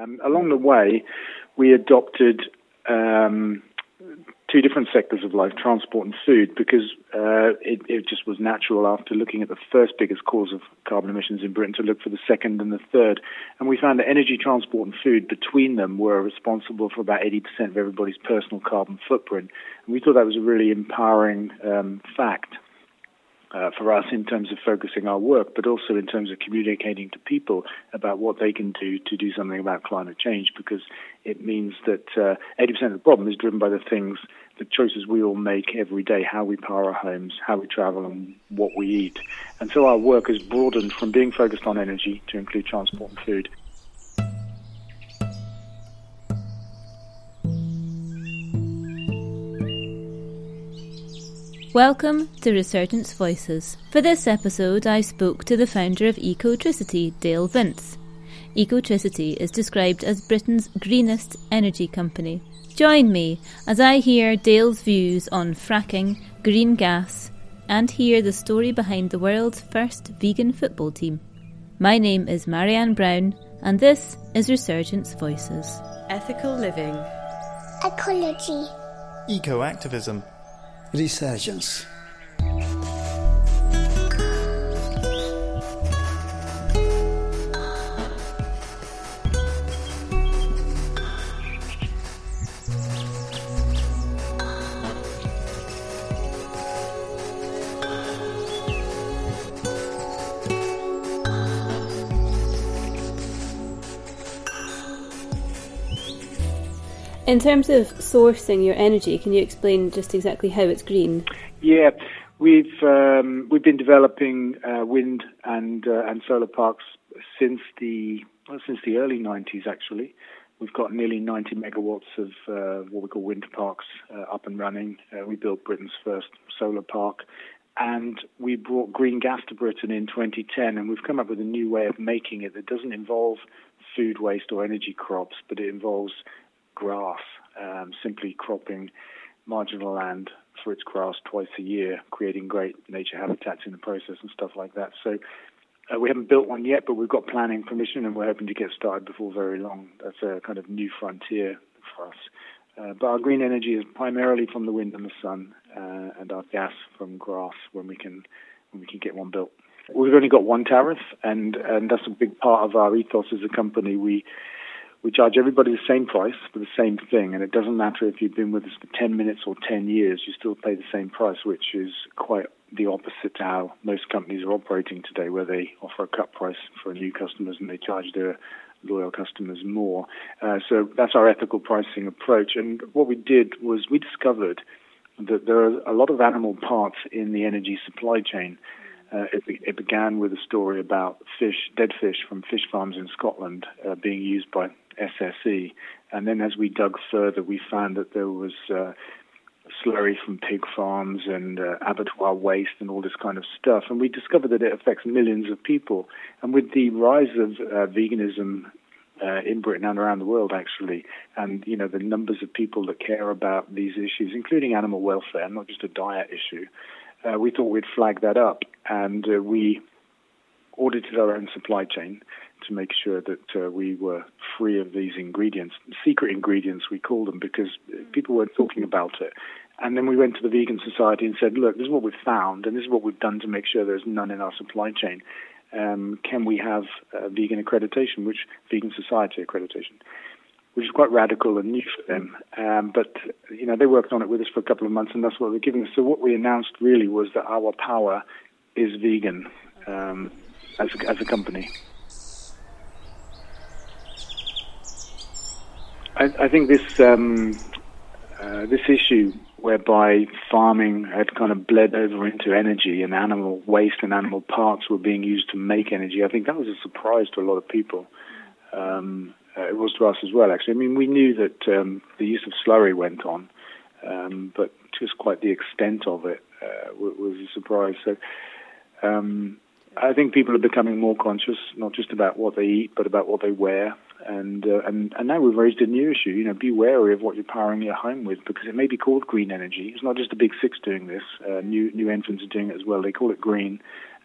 Um, along the way, we adopted um, two different sectors of life, transport and food, because uh, it, it, just was natural after looking at the first biggest cause of carbon emissions in Britain to look for the second and the third. And we found that energy, transport, and food between them were responsible for about 80% of everybody's personal carbon footprint. And we thought that was a really empowering um, fact uh, for us in terms of focusing our work, but also in terms of communicating to people about what they can do to do something about climate change, because it means that uh, 80% of the problem is driven by the things, the choices we all make every day, how we power our homes, how we travel, and what we eat. And so our work has broadened from being focused on energy to include transport and food. Welcome to Resurgence Voices. For this episode, I spoke to the founder of Ecotricity, Dale Vince. Ecotricity is described as Britain's greenest energy company. Join me as I hear Dale's views on fracking, green gas, and hear the story behind the world's first vegan football team. My name is Marianne Brown, and this is Resurgence Voices. Ethical living, ecology, eco activism resurgence. In terms of sourcing your energy, can you explain just exactly how it's green? Yeah, we've um, we've been developing uh, wind and uh, and solar parks since the well, since the early 90s. Actually, we've got nearly 90 megawatts of uh, what we call wind parks uh, up and running. Uh, we built Britain's first solar park, and we brought green gas to Britain in 2010. And we've come up with a new way of making it that doesn't involve food waste or energy crops, but it involves grass, um, simply cropping marginal land for its grass twice a year, creating great nature habitats in the process and stuff like that. So uh, we haven't built one yet, but we've got planning permission and we're hoping to get started before very long. That's a kind of new frontier for us. Uh, but our green energy is primarily from the wind and the sun, uh, and our gas from grass when we can when we can get one built. We've only got one tariff, and and that's a big part of our ethos as a company. We we charge everybody the same price for the same thing, and it doesn't matter if you've been with us for 10 minutes or 10 years, you still pay the same price, which is quite the opposite to how most companies are operating today, where they offer a cut price for new customers and they charge their loyal customers more. Uh, so that's our ethical pricing approach. And what we did was we discovered that there are a lot of animal parts in the energy supply chain. Uh, it, it, began with a story about fish, dead fish from fish farms in Scotland uh, being used by SSE. And then as we dug further, we found that there was uh, slurry from pig farms and uh, abattoir waste and all this kind of stuff. And we discovered that it affects millions of people. And with the rise of uh, veganism uh, in Britain and around the world, actually, and you know the numbers of people that care about these issues, including animal welfare, not just a diet issue, uh, we thought we'd flag that up, and uh, we audited our own supply chain to make sure that uh, we were free of these ingredients, secret ingredients we call them, because people weren't talking about it. And then we went to the Vegan Society and said, look, this is what we've found, and this is what we've done to make sure there's none in our supply chain. Um, can we have uh, vegan accreditation, which Vegan Society accreditation, which is quite radical and new for them. Um, but you know, they worked on it with us for a couple of months, and that's what they're giving us. So what we announced really was that our power is vegan um, as as a company. I, I think this um, uh, this issue whereby farming had kind of bled over into energy and animal waste and animal parts were being used to make energy. I think that was a surprise to a lot of people. Um, uh, it was to us as well, actually. I mean, we knew that um, the use of slurry went on, um, but just quite the extent of it uh, was a surprise. So um, I think people are becoming more conscious, not just about what they eat, but about what they wear. And, uh, and and now we've raised a new issue. You know, be wary of what you're powering your home with because it may be called green energy. It's not just the big six doing this. Uh, new new entrants are doing it as well. They call it green,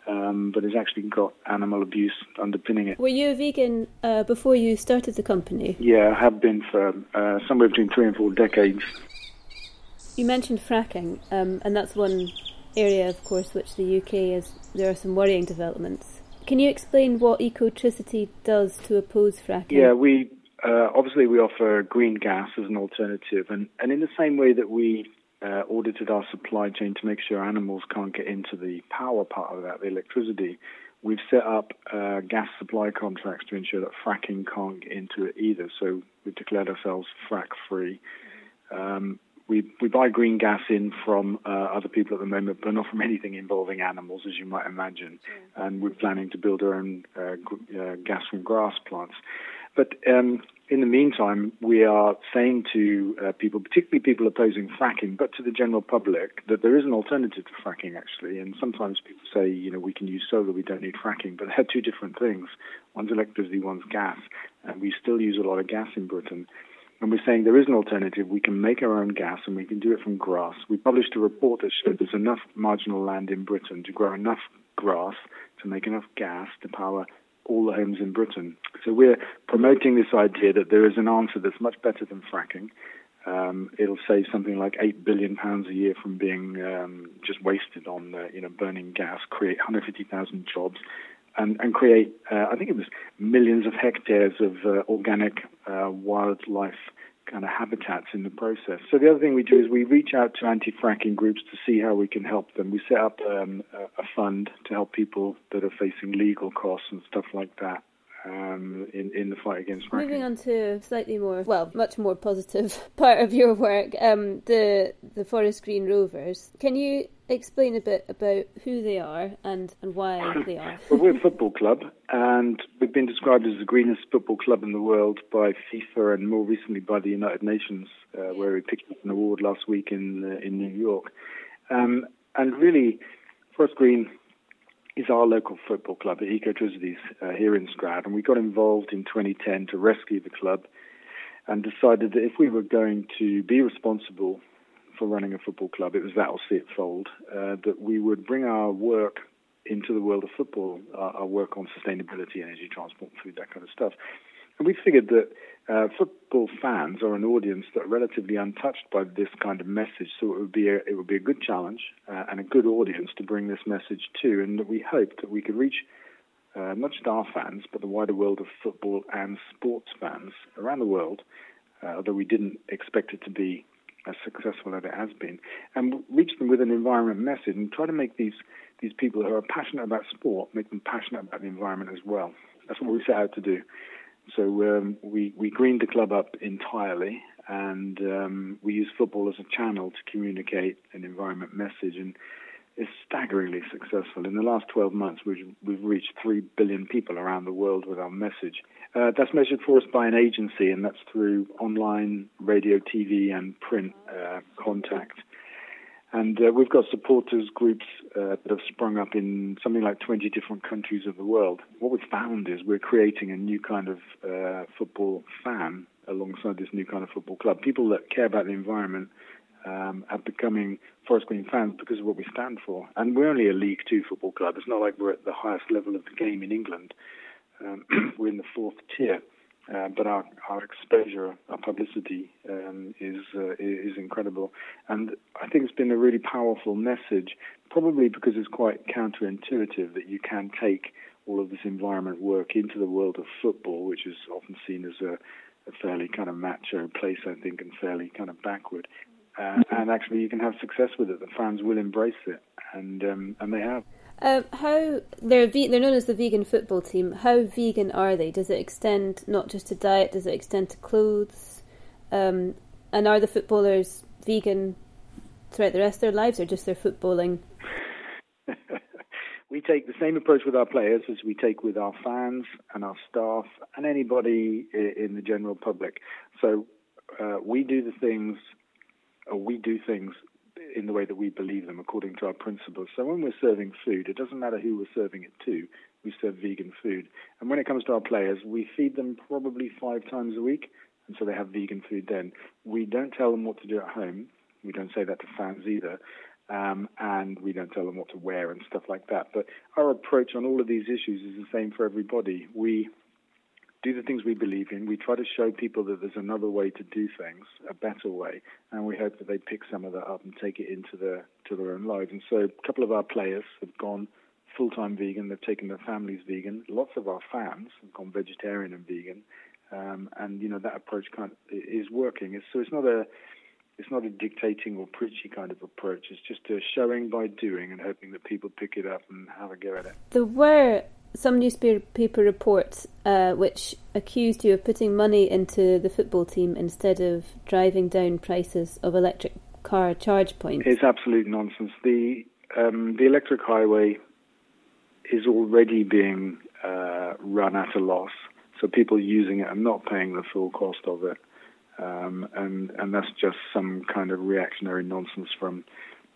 um, but it's actually got animal abuse underpinning it. Were you a vegan uh, before you started the company? Yeah, I have been for uh, somewhere between three and four decades. You mentioned fracking, um, and that's one area, of course, which the UK is. There are some worrying developments. Can you explain what Ecotricity does to oppose fracking? Yeah, we uh, obviously we offer green gas as an alternative, and, and in the same way that we uh, audited our supply chain to make sure animals can't get into the power part of that, the electricity, we've set up uh, gas supply contracts to ensure that fracking can't get into it either. So we've declared ourselves frack free. Um, we we buy green gas in from uh, other people at the moment, but not from anything involving animals, as you might imagine. And we're planning to build our own uh, g- uh, gas from grass plants. But um, in the meantime, we are saying to uh, people, particularly people opposing fracking, but to the general public, that there is an alternative to fracking actually. And sometimes people say, you know, we can use solar, we don't need fracking, but they're two different things. One's electricity, one's gas, and we still use a lot of gas in Britain. And we're saying there is an alternative. We can make our own gas and we can do it from grass. We published a report that showed there's enough marginal land in Britain to grow enough grass to make enough gas to power all the homes in Britain. So we're promoting this idea that there is an answer that's much better than fracking. Um, it'll save something like eight billion pounds a year from being um, just wasted on uh, you know burning gas, create 150,000 jobs, and, and create uh, I think it was millions of hectares of uh, organic uh, wildlife kind of habitats in the process. So the other thing we do is we reach out to anti-fracking groups to see how we can help them. We set up um, a, a fund to help people that are facing legal costs and stuff like that. Um, in, in the fight against fracking. Moving on to slightly more, well, much more positive part of your work, um, the the Forest Green Rovers. Can you explain a bit about who they are and, and why they are? well, we're a football club, and we've been described as the greenest football club in the world by FIFA and more recently by the United Nations, uh, where we picked up an award last week in uh, in New York. Um, and really, Forest Green is our local football club at Ecotricity's uh, here in Stroud, and we got involved in 2010 to rescue the club and decided that if we were going to be responsible for running a football club, it was that or see it fold, uh, that we would bring our work into the world of football, our, our work on sustainability, energy, transport, food, that kind of stuff. And we figured that uh, football fans are an audience that are relatively untouched by this kind of message, so it would be a, it would be a good challenge uh, and a good audience to bring this message to, and we hope that we could reach uh, not just our fans, but the wider world of football and sports fans around the world, uh, although we didn't expect it to be as successful as it has been, and reach them with an environment message and try to make these these people who are passionate about sport make them passionate about the environment as well. That's what we set out to do. So um, we we greened the club up entirely, and um, we use football as a channel to communicate an environment message, and it's staggeringly successful. In the last 12 months, we've we've reached three billion people around the world with our message. Uh, that's measured for us by an agency, and that's through online, radio, TV, and print uh, contact. And uh, we've got supporters groups uh, that have sprung up in something like 20 different countries of the world. What we've found is we're creating a new kind of uh, football fan alongside this new kind of football club. People that care about the environment um, are becoming Forest Green fans because of what we stand for. And we're only a League Two football club. It's not like we're at the highest level of the game in England. Um, we're in the fourth tier. Uh, but our, our exposure, our publicity um, is uh, is incredible, and I think it's been a really powerful message. Probably because it's quite counterintuitive that you can take all of this environment work into the world of football, which is often seen as a, a fairly kind of macho place, I think, and fairly kind of backward. Uh, and actually, you can have success with it. The fans will embrace it, and um, and they have. Um, how they're ve- they're known as the vegan football team. How vegan are they? Does it extend not just to diet? Does it extend to clothes? Um, and are the footballers vegan throughout the rest of their lives, or just their footballing? we take the same approach with our players as we take with our fans and our staff and anybody in the general public. So uh, we do the things, we do things in the way that we believe them according to our principles. So when we're serving food, it doesn't matter who we're serving it to, we serve vegan food. And when it comes to our players, we feed them probably five times a week, and so they have vegan food then. We don't tell them what to do at home. We don't say that to fans either. um, and we don't tell them what to wear and stuff like that. But our approach on all of these issues is the same for everybody. We do the things we believe in. We try to show people that there's another way to do things, a better way, and we hope that they pick some of that up and take it into their to their own lives. And so, a couple of our players have gone full-time vegan. They've taken their families vegan. Lots of our fans have gone vegetarian and vegan, um, and you know that approach kind of is working. So it's not a it's not a dictating or preachy kind of approach. It's just a showing by doing and hoping that people pick it up and have a go at it. There were some newspaper reports uh, which accused you of putting money into the football team instead of driving down prices of electric car charge points. It's absolute nonsense. The um, the electric highway is already being uh, run at a loss, so people using it are not paying the full cost of it. Um, and and that's just some kind of reactionary nonsense from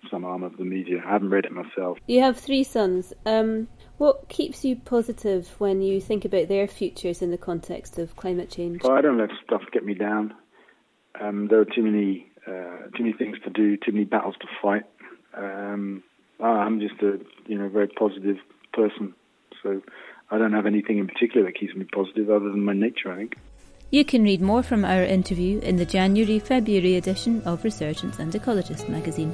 some arm of the media. I haven't read it myself. You have three sons. Um, what keeps you positive when you think about their futures in the context of climate change? Well, I don't let stuff get me down. Um, there are too many uh, too many things to do, too many battles to fight. Um, I'm just a you know very positive person, so I don't have anything in particular that keeps me positive other than my nature. I think. You can read more from our interview in the January February edition of Resurgence and Ecologist magazine.